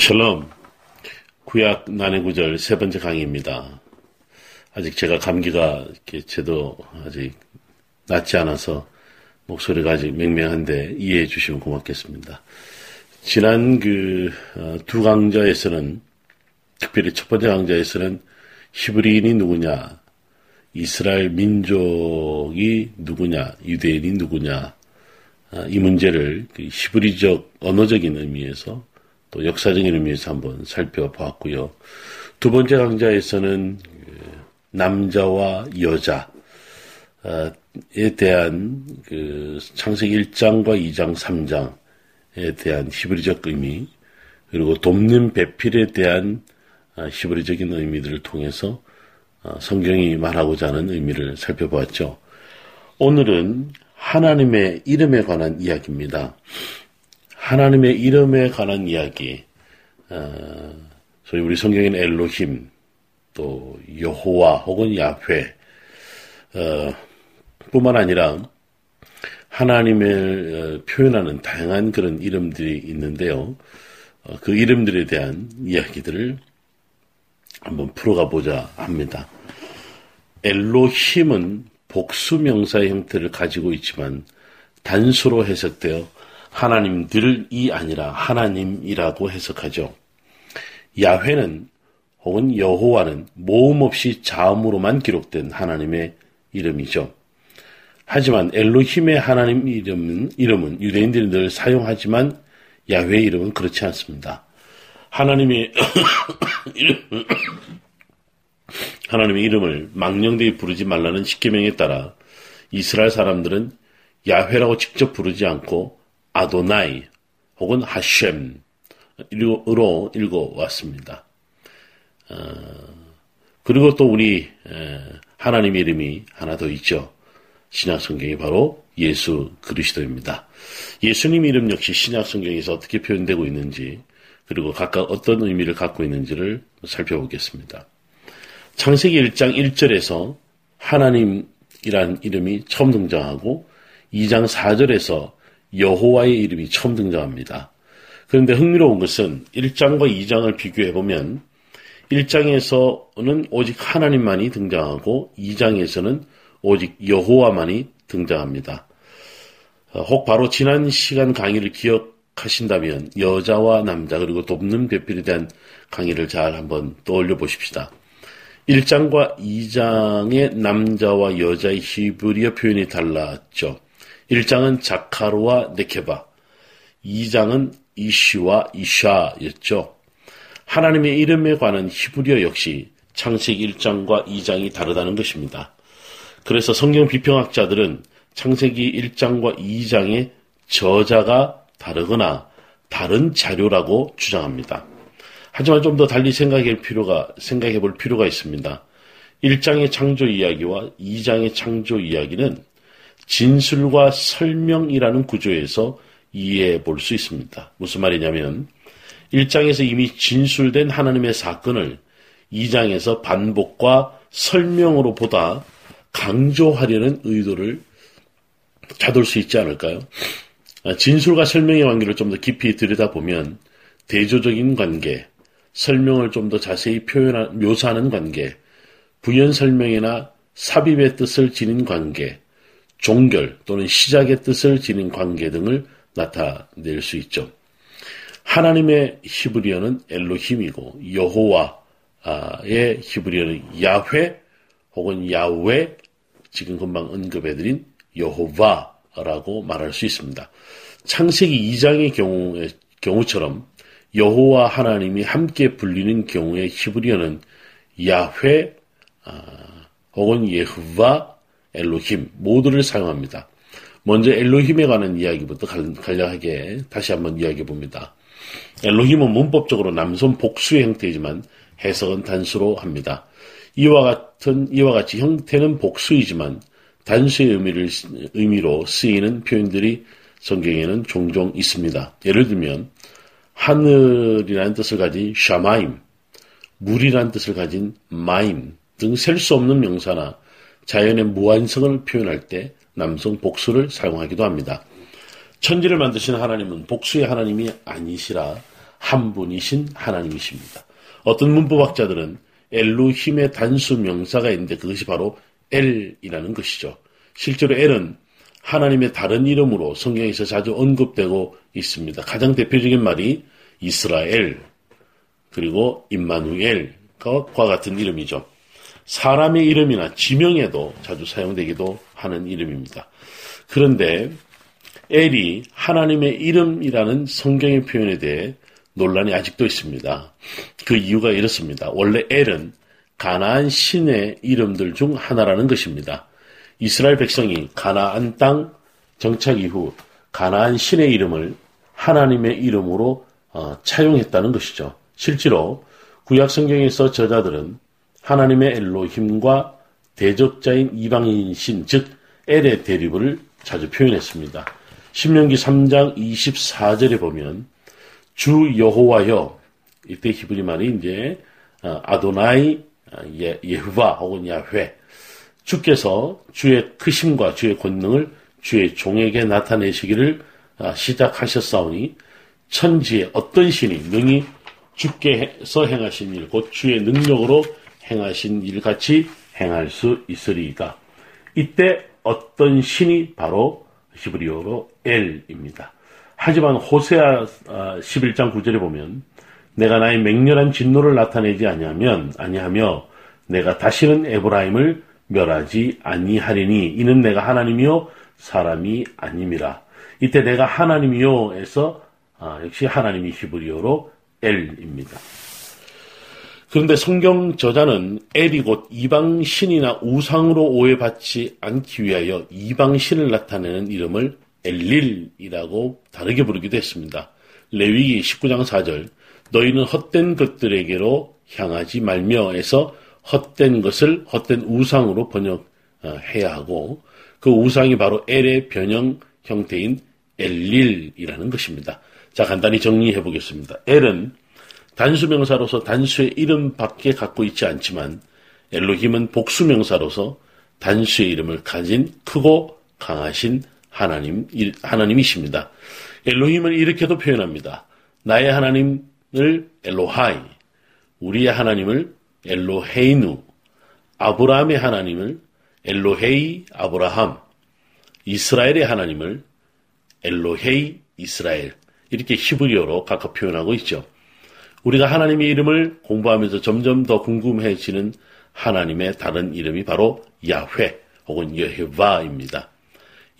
샬롬 구약 난해 구절 세 번째 강의입니다. 아직 제가 감기가 이렇게 제도 아직 낫지 않아서 목소리가 아직 맹맹한데 이해해 주시면 고맙겠습니다. 지난 그 두 강좌에서는 특별히 첫 번째 강좌에서는 히브리인이 누구냐, 이스라엘 민족이 누구냐, 유대인이 누구냐 아, 이 문제를 그 히브리적 언어적인 의미에서 또 역사적인 의미에서 한번 살펴보았고요. 두 번째 강좌에서는 그 남자와 여자에 대한 그 창세기 1장과 2장, 3장에 대한 히브리적 의미 그리고 돕는 배필에 대한 아, 히브리적인 의미들을 통해서 아, 성경이 말하고자 하는 의미를 살펴보았죠. 오늘은 하나님의 이름에 관한 이야기입니다. 하나님의 이름에 관한 이야기, 어, 소위 우리 성경에는 엘로힘, 또 여호와 혹은 야훼, 어, 뿐만 아니라 하나님을 어, 표현하는 다양한 그런 이름들이 있는데요. 어, 그 이름들에 대한 이야기들을 한번 풀어가 보자 합니다. 엘로힘은 복수 명사의 형태를 가지고 있지만 단수로 해석되어 하나님들이 아니라 하나님이라고 해석하죠. 야훼는 혹은 여호와는 모음 없이 자음으로만 기록된 하나님의 이름이죠. 하지만 엘로힘의 하나님 이름은, 이름은 유대인들이 늘 사용하지만 야훼의 이름은 그렇지 않습니다. 하나님의 이름, 하나님의 이름을 망령되이 부르지 말라는 십계명에 따라 이스라엘 사람들은 야훼라고 직접 부르지 않고 아도나이 혹은 하셴으로 읽어왔습니다. 어, 그리고 또 우리 하나님 이름이 하나 더 있죠. 신약 성경이 바로 예수 그리스도입니다. 예수님 이름 역시 신약 성경에서 어떻게 표현되고 있는지 그리고 각각 어떤 의미를 갖고 있는지를 살펴보겠습니다. 창세기 1장 1절에서 하나님이란 이름이 처음 등장하고 2장 4절에서 여호와의 이름이 처음 등장합니다. 그런데 흥미로운 것은 1장과 2장을 비교해 보면 1장에서는 오직 하나님만이 등장하고 2장에서는 오직 여호와만이 등장합니다. 어, 혹 바로 지난 시간 강의를 기억하신다면 여자와 남자 그리고 돕는 배필에 대한 강의를 잘 한번 떠올려 보십시다. 1장과 2장의 남자와 여자의 히브리어 표현이 달랐죠. 1장은 자카르와 네케바, 2장은 이시와 이샤였죠. 하나님의 이름에 관한 히브리어 역시 창세기 1장과 2장이 다르다는 것입니다. 그래서 성경 비평학자들은 창세기 1장과 2장의 저자가 다르거나 다른 자료라고 주장합니다. 하지만 좀 더 달리 생각해 필요가, 생각해 볼 필요가 있습니다. 1장의 창조 이야기와 2장의 창조 이야기는 진술과 설명이라는 구조에서 이해해 볼 수 있습니다. 무슨 말이냐면 1장에서 이미 진술된 하나님의 사건을 2장에서 반복과 설명으로 보다 강조하려는 의도를 찾을 수 있지 않을까요? 진술과 설명의 관계를 좀 더 깊이 들여다보면 대조적인 관계, 설명을 좀 더 자세히 표현한, 묘사하는 관계, 부연 설명이나 삽입의 뜻을 지닌 관계, 종결 또는 시작의 뜻을 지닌 관계 등을 나타낼 수 있죠. 하나님의 히브리어는 엘로힘이고 여호와의 히브리어는 야훼 혹은 야외 지금 금방 언급해드린 여호와라고 말할 수 있습니다. 창세기 2장의 경우에, 경우처럼 여호와 하나님이 함께 불리는 경우에 히브리어는 야훼 아, 혹은 예후와 엘로힘 모두를 사용합니다. 먼저 엘로힘에 관한 이야기부터 간략하게 다시 한번 이야기해 봅니다. 엘로힘은 문법적으로 남손 복수의 형태이지만 해석은 단수로 합니다. 이와 같은 이와 같이 형태는 복수이지만 단수의 의미를 의미로 쓰이는 표현들이 성경에는 종종 있습니다. 예를 들면 하늘이라는 뜻을 가진 샤마임, 물이라는 뜻을 가진 마임 등 셀 수 없는 명사나 자연의 무한성을 표현할 때 남성 복수를 사용하기도 합니다. 천지를 만드신 하나님은 복수의 하나님이 아니시라 한 분이신 하나님이십니다. 어떤 문법학자들은 엘루힘의 단수 명사가 있는데 그것이 바로 엘이라는 것이죠. 실제로 엘은 하나님의 다른 이름으로 성경에서 자주 언급되고 있습니다. 가장 대표적인 말이 이스라엘 그리고 임마누엘과 같은 이름이죠. 사람의 이름이나 지명에도 자주 사용되기도 하는 이름입니다. 그런데 엘이 하나님의 이름이라는 성경의 표현에 대해 논란이 아직도 있습니다. 그 이유가 이렇습니다. 원래 엘은 가나안 신의 이름들 중 하나라는 것입니다. 이스라엘 백성이 가나안 땅 정착 이후 가나안 신의 이름을 하나님의 이름으로 어, 차용했다는 것이죠. 실제로 구약 성경에서 저자들은 하나님의 엘로힘과 대적자인 이방인 신, 즉 엘의 대립을 자주 표현했습니다. 신명기 3장 24절에 보면 주 여호와여 이때 히브리 말이 이제 어, 아도나이 어, 예, 예후바 혹은 야훼 주께서 주의 크심과 주의 권능을 주의 종에게 나타내시기를 아, 시작하셨사오니 천지에 어떤 신이 능히 주께서 행하신 일, 곧 주의 능력으로 행하신 일 같이 행할 수 있으리이다. 이때 어떤 신이 바로 히브리어로 엘입니다. 하지만 호세아 11장 아, 9절에 보면 내가 나의 맹렬한 진노를 나타내지 아니하면 아니하며 내가 다시는 에브라임을 멸하지 아니하리니 이는 내가 하나님이요 사람이 아님이라. 이때 내가 하나님이요에서 아, 역시 하나님이 히브리어로 엘입니다. 그런데 성경 저자는 엘이 곧 이방 신이나 우상으로 오해받지 않기 위하여 이방 신을 나타내는 이름을 엘릴이라고 다르게 부르기도 했습니다. 레위기 19장 4절 너희는 헛된 것들에게로 향하지 말며에서 헛된 것을 헛된 우상으로 번역해야 하고 그 우상이 바로 엘의 변형 형태인 엘릴이라는 것입니다. 자, 간단히 정리해 보겠습니다. 엘은 단수명사로서 단수의 이름밖에 갖고 있지 않지만 엘로힘은 복수명사로서 단수의 이름을 가진 크고 강하신 하나님, 하나님이십니다. 엘로힘을 이렇게도 표현합니다. 나의 하나님을 엘로하이, 우리의 하나님을 엘로헤이누, 아브라함의 하나님을 엘로헤이 아브라함, 이스라엘의 하나님을 엘로헤이 이스라엘 이렇게 히브리어로 각각 표현하고 있죠. 우리가 하나님의 이름을 공부하면서 점점 더 궁금해지는 하나님의 다른 이름이 바로 야훼 혹은 여헤바입니다.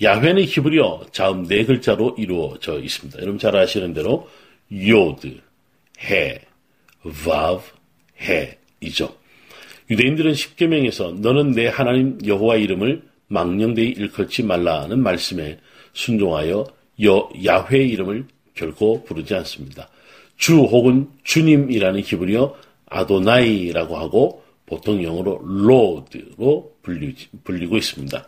야훼는 히브리어 자음 네 글자로 이루어져 있습니다. 여러분 잘 아시는 대로 요드, 헤, 바브, 헤 이죠. 유대인들은 십계명에서 너는 내 하나님 여호와 이름을 망령되이 일컬지 말라는 말씀에 순종하여 여 야훼 이름을 결코 부르지 않습니다. 주 혹은 주님이라는 히브리어 아도나이라고 하고 보통 영어로 Lord로 불리, 불리고 있습니다.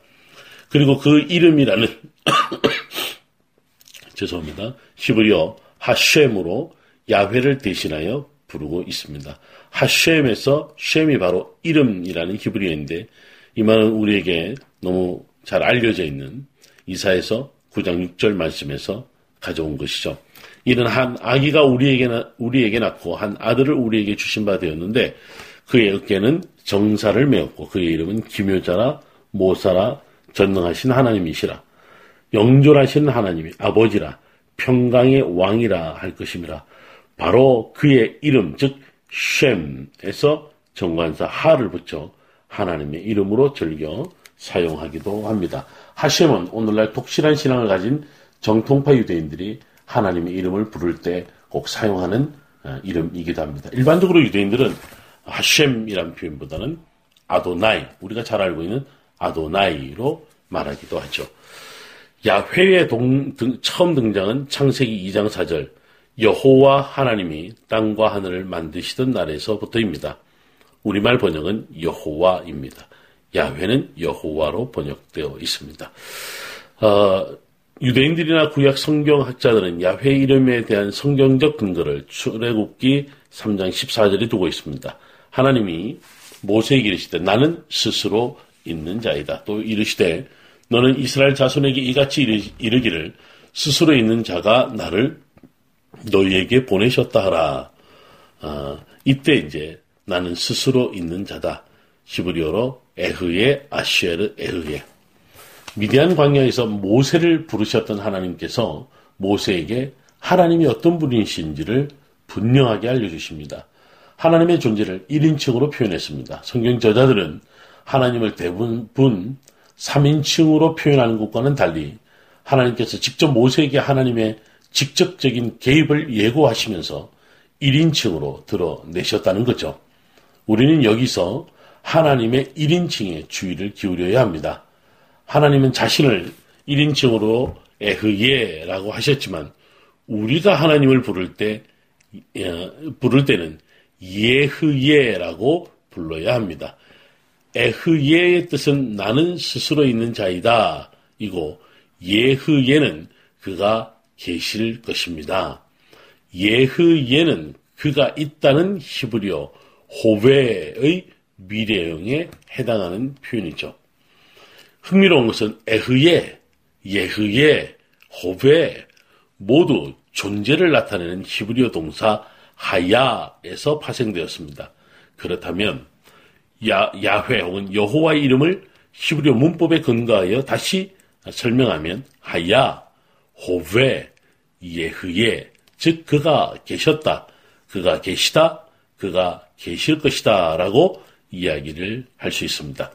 그리고 그 이름이라는 죄송합니다. 히브리어 하쉔으로 야훼를 대신하여 부르고 있습니다. 하쉔에서 쉔이 바로 이름이라는 히브리어인데 이 말은 우리에게 너무 잘 알려져 있는 이사에서 9장 6절 말씀에서 가져온 것이죠. 이는 한 아기가 우리에게, 우리에게 낳고 한 아들을 우리에게 주신 바 되었는데 그의 어깨는 정사를 메었고 그의 이름은 기묘자라 모사라 전능하신 하나님이시라 영존하신 하나님이 아버지라 평강의 왕이라 할 것임이라 바로 그의 이름, 즉, 쉔에서 정관사 하를 붙여 하나님의 이름으로 즐겨 사용하기도 합니다. 하셴은 오늘날 독실한 신앙을 가진 정통파 유대인들이 하나님의 이름을 부를 때 꼭 사용하는 어, 이름이기도 합니다. 일반적으로 유대인들은 하셴이란 표현보다는 아도나이, 우리가 잘 알고 있는 아도나이로 말하기도 하죠. 야훼의 동, 등, 처음 등장은 창세기 2장 4절 여호와 하나님이 땅과 하늘을 만드시던 날에서부터입니다. 우리말 번역은 여호와입니다. 야훼는 여호와로 번역되어 있습니다. 어, 유대인들이나 구약 성경학자들은 야훼 이름에 대한 성경적 근거를 출애굽기 3장 14절에 두고 있습니다. 하나님이 모세에게 이르시되 나는 스스로 있는 자이다. 또 이르시되 너는 이스라엘 자손에게 이같이 이르기를 스스로 있는 자가 나를 너희에게 보내셨다 하라. 아, 이때 이제 나는 스스로 있는 자다. 시브리어로 에흐의 아시에르 에흐에. 미디안 광야에서 모세를 부르셨던 하나님께서 모세에게 하나님이 어떤 분이신지를 분명하게 알려주십니다. 하나님의 존재를 1인칭으로 표현했습니다. 성경 저자들은 하나님을 대부분 3인칭으로 표현하는 것과는 달리 하나님께서 직접 모세에게 하나님의 직접적인 개입을 예고하시면서 1인칭으로 드러내셨다는 거죠. 우리는 여기서 하나님의 1인칭에 주의를 기울여야 합니다. 하나님은 자신을 1인칭으로 에흐예라고 하셨지만 우리가 하나님을 부를 때 예, 부를 때는 예흐예라고 불러야 합니다. 에흐예의 뜻은 나는 스스로 있는 자이다. 이고 예흐예는 그가 계실 것입니다. 예흐예는 그가 있다는 히브리어 호베의 미래형에 해당하는 표현이죠. 흥미로운 것은 에흐예, 예흐예, 호베 모두 존재를 나타내는 히브리어 동사 하야에서 파생되었습니다. 그렇다면 야, 야훼 혹은 여호와의 이름을 히브리어 문법에 근거하여 다시 설명하면 하야, 호베, 예흐예, 즉 그가 계셨다, 그가 계시다, 그가 계실 것이다 라고 이야기를 할 수 있습니다.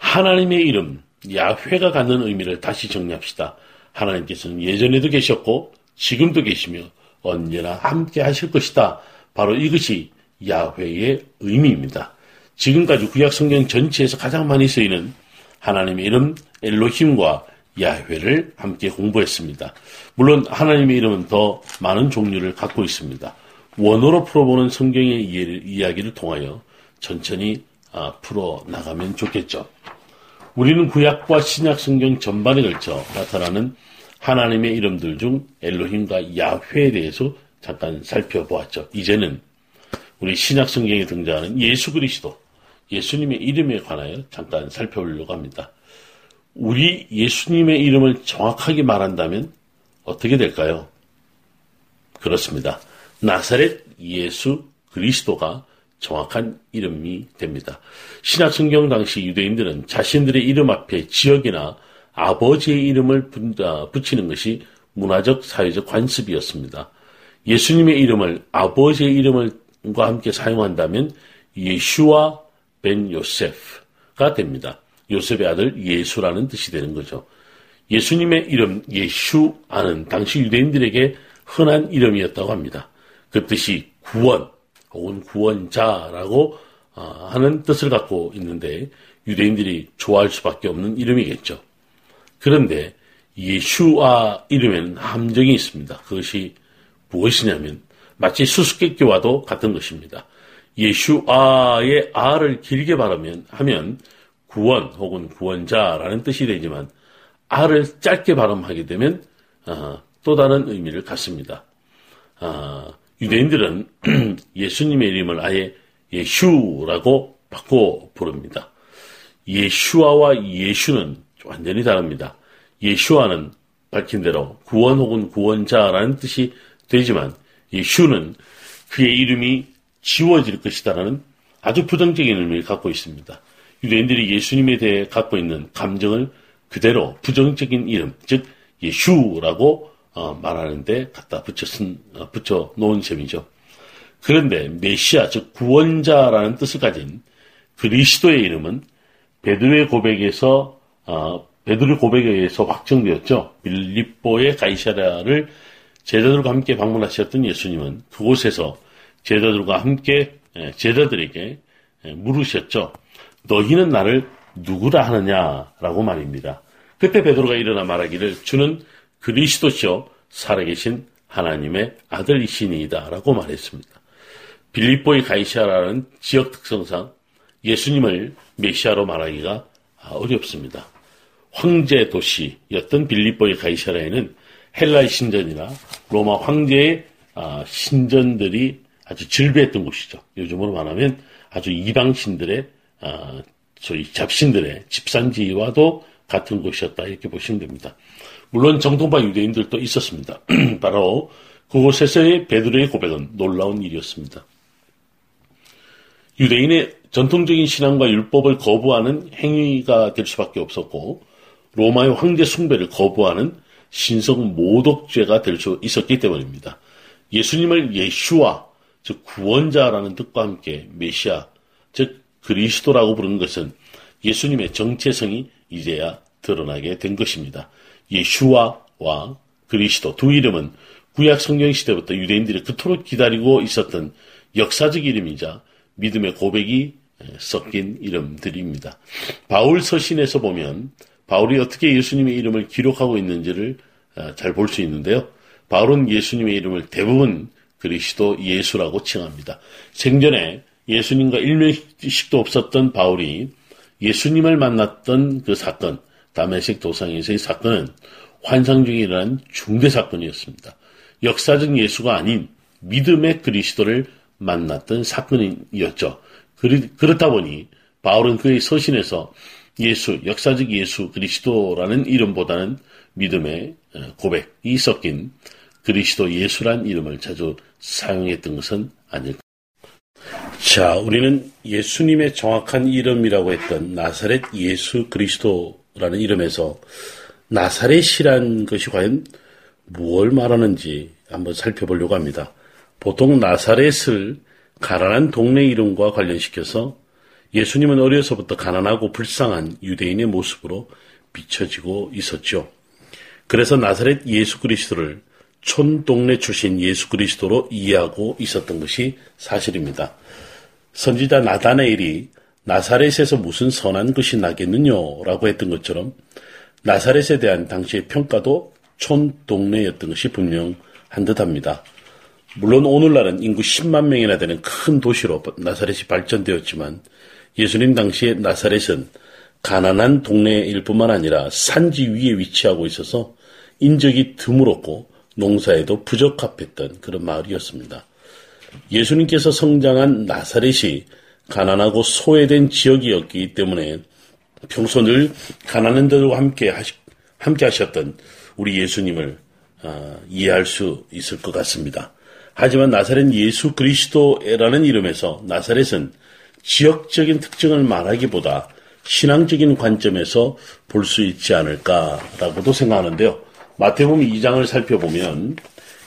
하나님의 이름 야훼가 갖는 의미를 다시 정리합시다. 하나님께서는 예전에도 계셨고 지금도 계시며 언제나 함께 하실 것이다. 바로 이것이 야훼의 의미입니다. 지금까지 구약 성경 전체에서 가장 많이 쓰이는 하나님의 이름 엘로힘과 야훼를 함께 공부했습니다. 물론 하나님의 이름은 더 많은 종류를 갖고 있습니다. 원어로 풀어보는 성경의 이야기를 통하여 천천히 아, 풀어 나가면 좋겠죠. 우리는 구약과 신약 성경 전반에 걸쳐 나타나는 하나님의 이름들 중 엘로힘과 야훼에 대해서 잠깐 살펴보았죠. 이제는 우리 신약 성경에 등장하는 예수 그리스도, 예수님의 이름에 관하여 잠깐 살펴보려고 합니다. 우리 예수님의 이름을 정확하게 말한다면 어떻게 될까요? 그렇습니다. 나사렛 예수 그리스도가 정확한 이름이 됩니다. 신약 성경 당시 유대인들은 자신들의 이름 앞에 지역이나 아버지의 이름을 아, 붙이는 것이 문화적 사회적 관습이었습니다. 예수님의 이름을 아버지의 이름과 함께 사용한다면 예슈와 벤 요세프가 됩니다. 요셉의 아들 예수라는 뜻이 되는 거죠. 예수님의 이름 예슈아는 당시 유대인들에게 흔한 이름이었다고 합니다. 그 뜻이 구원, 혹은 구원자라고 어, 하는 뜻을 갖고 있는데 유대인들이 좋아할 수밖에 없는 이름이겠죠. 그런데 예슈아 이름에는 함정이 있습니다. 그것이 무엇이냐면 마치 수수께끼와도 같은 것입니다. 예슈아의 아를 길게 발으면 하면 구원 혹은 구원자라는 뜻이 되지만 아를 짧게 발음하게 되면 어, 또 다른 의미를 갖습니다. 어, 유대인들은 예수님의 이름을 아예 예슈라고 바꿔 부릅니다. 예슈아와 예슈는 완전히 다릅니다. 예슈아는 밝힌 대로 구원 혹은 구원자라는 뜻이 되지만 예슈는 그의 이름이 지워질 것이다라는 아주 부정적인 의미를 갖고 있습니다. 유대인들이 예수님에 대해 갖고 있는 감정을 그대로 부정적인 이름, 즉 예슈라고 어, 말하는데 갖다 붙여 쓴, 어, 붙여 놓은 셈이죠. 그런데 메시아, 즉 구원자라는 뜻을 가진 그리스도의 이름은 베드로의 고백에서 어, 베드로의 고백에 의해서 확정되었죠. 빌립보의 가이사라를 제자들과 함께 방문하셨던 예수님은 그곳에서 제자들과 함께 예, 제자들에게 예, 물으셨죠. 너희는 나를 누구라 하느냐라고 말입니다. 그때 베드로가 일어나 말하기를 주는 그리스도시요 살아계신 하나님의 아들이시니이다 라고 말했습니다. 빌립보의 가이시아라는 지역 특성상 예수님을 메시아로 말하기가 어렵습니다. 황제 도시였던 빌립보의 가이시아라에는 헬라의 신전이나 로마 황제의 아, 신전들이 아주 질비했던 곳이죠. 요즘으로 말하면 아주 이방신들의 아, 소위 잡신들의 집산지와도 같은 곳이었다 이렇게 보시면 됩니다. 물론 정통파 유대인들도 있었습니다. 바로 그곳에서의 베드로의 고백은 놀라운 일이었습니다. 유대인의 전통적인 신앙과 율법을 거부하는 행위가 될 수밖에 없었고 로마의 황제 숭배를 거부하는 신성 모독죄가 될 수 있었기 때문입니다. 예수님을 예슈와 즉 구원자라는 뜻과 함께 메시아 즉 그리스도라고 부르는 것은 예수님의 정체성이 이제야 드러나게 된 것입니다. 예슈와와 그리스도 두 이름은 구약 성경 시대부터 유대인들이 그토록 기다리고 있었던 역사적 이름이자 믿음의 고백이 섞인 이름들입니다. 바울 서신에서 보면 바울이 어떻게 예수님의 이름을 기록하고 있는지를 아, 잘볼 수 있는데요. 바울은 예수님의 이름을 대부분 그리스도 예수라고 칭합니다. 생전에 예수님과 일면식도 없었던 바울이 예수님을 만났던 그 사건, 다메섹 도상에서의 사건은 환상 일어난 중대 사건이었습니다. 역사적 예수가 아닌 믿음의 그리스도를 만났던 사건이었죠. 그렇다 보니 바울은 그의 서신에서 예수, 역사적 예수 그리스도라는 이름보다는 믿음의 어, 고백이 섞인 그리스도 예수란 이름을 자주 사용했던 것은 아닐까. 자, 우리는 예수님의 정확한 이름이라고 했던 나사렛 예수 그리스도 라는 이름에서 나사렛이란 것이 과연 무엇을 말하는지 한번 살펴보려고 합니다. 보통 나사렛을 가난한 동네 이름과 관련시켜서 예수님은 어려서부터 가난하고 불쌍한 유대인의 모습으로 비춰지고 있었죠. 그래서 나사렛 예수 그리스도를 촌 동네 출신 예수 그리스도로 이해하고 있었던 것이 사실입니다. 선지자 나다네일이 나사렛에서 무슨 선한 것이 나겠느냐 라고 했던 것처럼 나사렛에 대한 당시의 평가도 촌동네였던 것이 분명한 듯합니다. 물론 오늘날은 인구 10만 명이나 되는 큰 도시로 나사렛이 발전되었지만 예수님 당시의 나사렛은 가난한 동네일 뿐만 아니라 산지 위에 위치하고 있어서 인적이 드물었고 농사에도 부적합했던 그런 마을이었습니다. 예수님께서 성장한 나사렛이 가난하고 소외된 지역이었기 때문에 평소 늘 가난한 자들과 함께, 하시, 함께 하셨던 우리 예수님을 어, 이해할 수 있을 것 같습니다. 하지만 나사렛 예수 그리스도라는 이름에서 나사렛은 지역적인 특징을 말하기보다 신앙적인 관점에서 볼 수 있지 않을까라고도 생각하는데요. 마태복음 2장을 살펴보면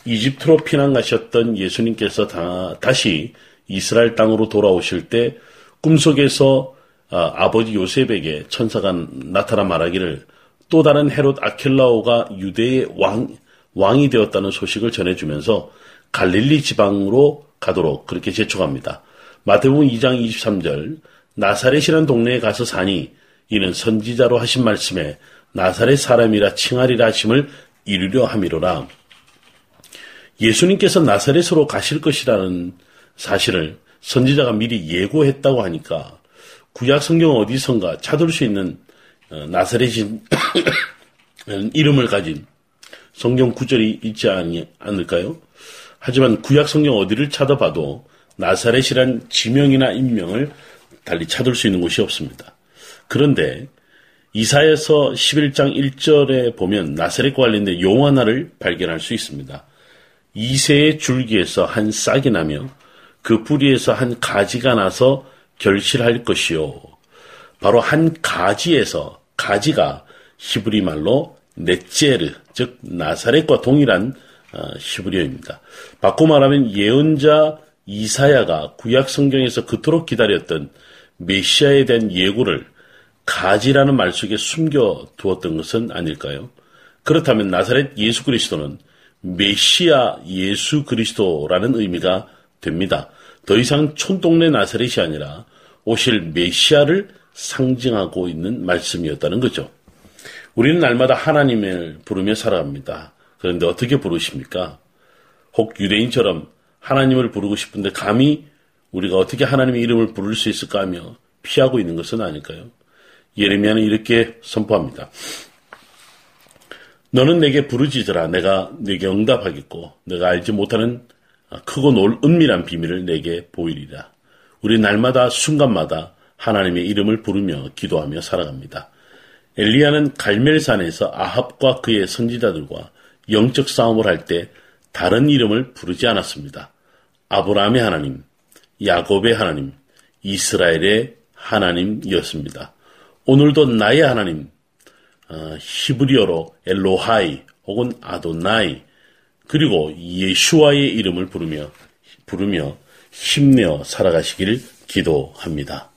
이집트로 피난 가셨던 예수님께서 다, 다시 이스라엘 땅으로 돌아오실 때 꿈속에서 아, 버지 요셉에게 천사가 나타나 말하기를 또 다른 헤롯 아켈라오가 유대의 왕, 왕이 되었다는 소식을 전해주면서 갈릴리 지방으로 가도록 그렇게 제촉합니다. 마태복음 2장 23절 나사렛이라는 동네에 가서 사니 이는 선지자로 하신 말씀에 나사렛 사람이라 칭하리라 하심을 이루려 함이로라. 예수님께서 나사렛으로 가실 것이라는 사실을 선지자가 미리 예고했다고 하니까 구약 성경 어디선가 찾을 수 있는 어, 나사렛인 이름을 가진 성경 구절이 있지 않을까요? 하지만 구약 성경 어디를 찾아봐도 나사렛이란 지명이나 인명을 달리 찾을 수 있는 곳이 없습니다. 그런데 이사에서 11장 1절에 보면 나사렛과 관련된 용 하나를 발견할 수 있습니다. 이세의 줄기에서 한 싹이 나며 그 뿌리에서 한 가지가 나서 결실할 것이요. 바로 한 가지에서 가지가 히브리 말로 넷제르, 즉 나사렛과 동일한 어, 히브리어입니다. 바꿔 말하면 예언자 이사야가 구약 성경에서 그토록 기다렸던 메시아에 대한 예고를 가지라는 말 속에 숨겨 두었던 것은 아닐까요? 그렇다면 나사렛 예수 그리스도는 메시아 예수 그리스도라는 의미가 됩니다. 더 이상 촌동네 나사렛이 아니라 오실 메시아를 상징하고 있는 말씀이었다는 거죠. 우리는 날마다 하나님을 부르며 살아갑니다. 그런데 어떻게 부르십니까? 혹 유대인처럼 하나님을 부르고 싶은데 감히 우리가 어떻게 하나님의 이름을 부를 수 있을까 하며 피하고 있는 것은 아닐까요? 예레미야는 이렇게 선포합니다. 너는 내게 부르짖으라 내가 내게 응답하겠고 내가 알지 못하는 크고 놀 은밀한 비밀을 내게 보이리라. 우리 날마다 순간마다 하나님의 이름을 부르며 기도하며 살아갑니다. 엘리야는 갈멜산에서 아합과 그의 선지자들과 영적 싸움을 할 때 다른 이름을 부르지 않았습니다. 아브라함의 하나님, 야곱의 하나님, 이스라엘의 하나님이었습니다. 오늘도 나의 하나님, 어, 히브리어로 엘로하이 혹은 아도나이 그리고 예슈와의 이름을 부르며 부르며 힘내어 살아가시기를 기도합니다.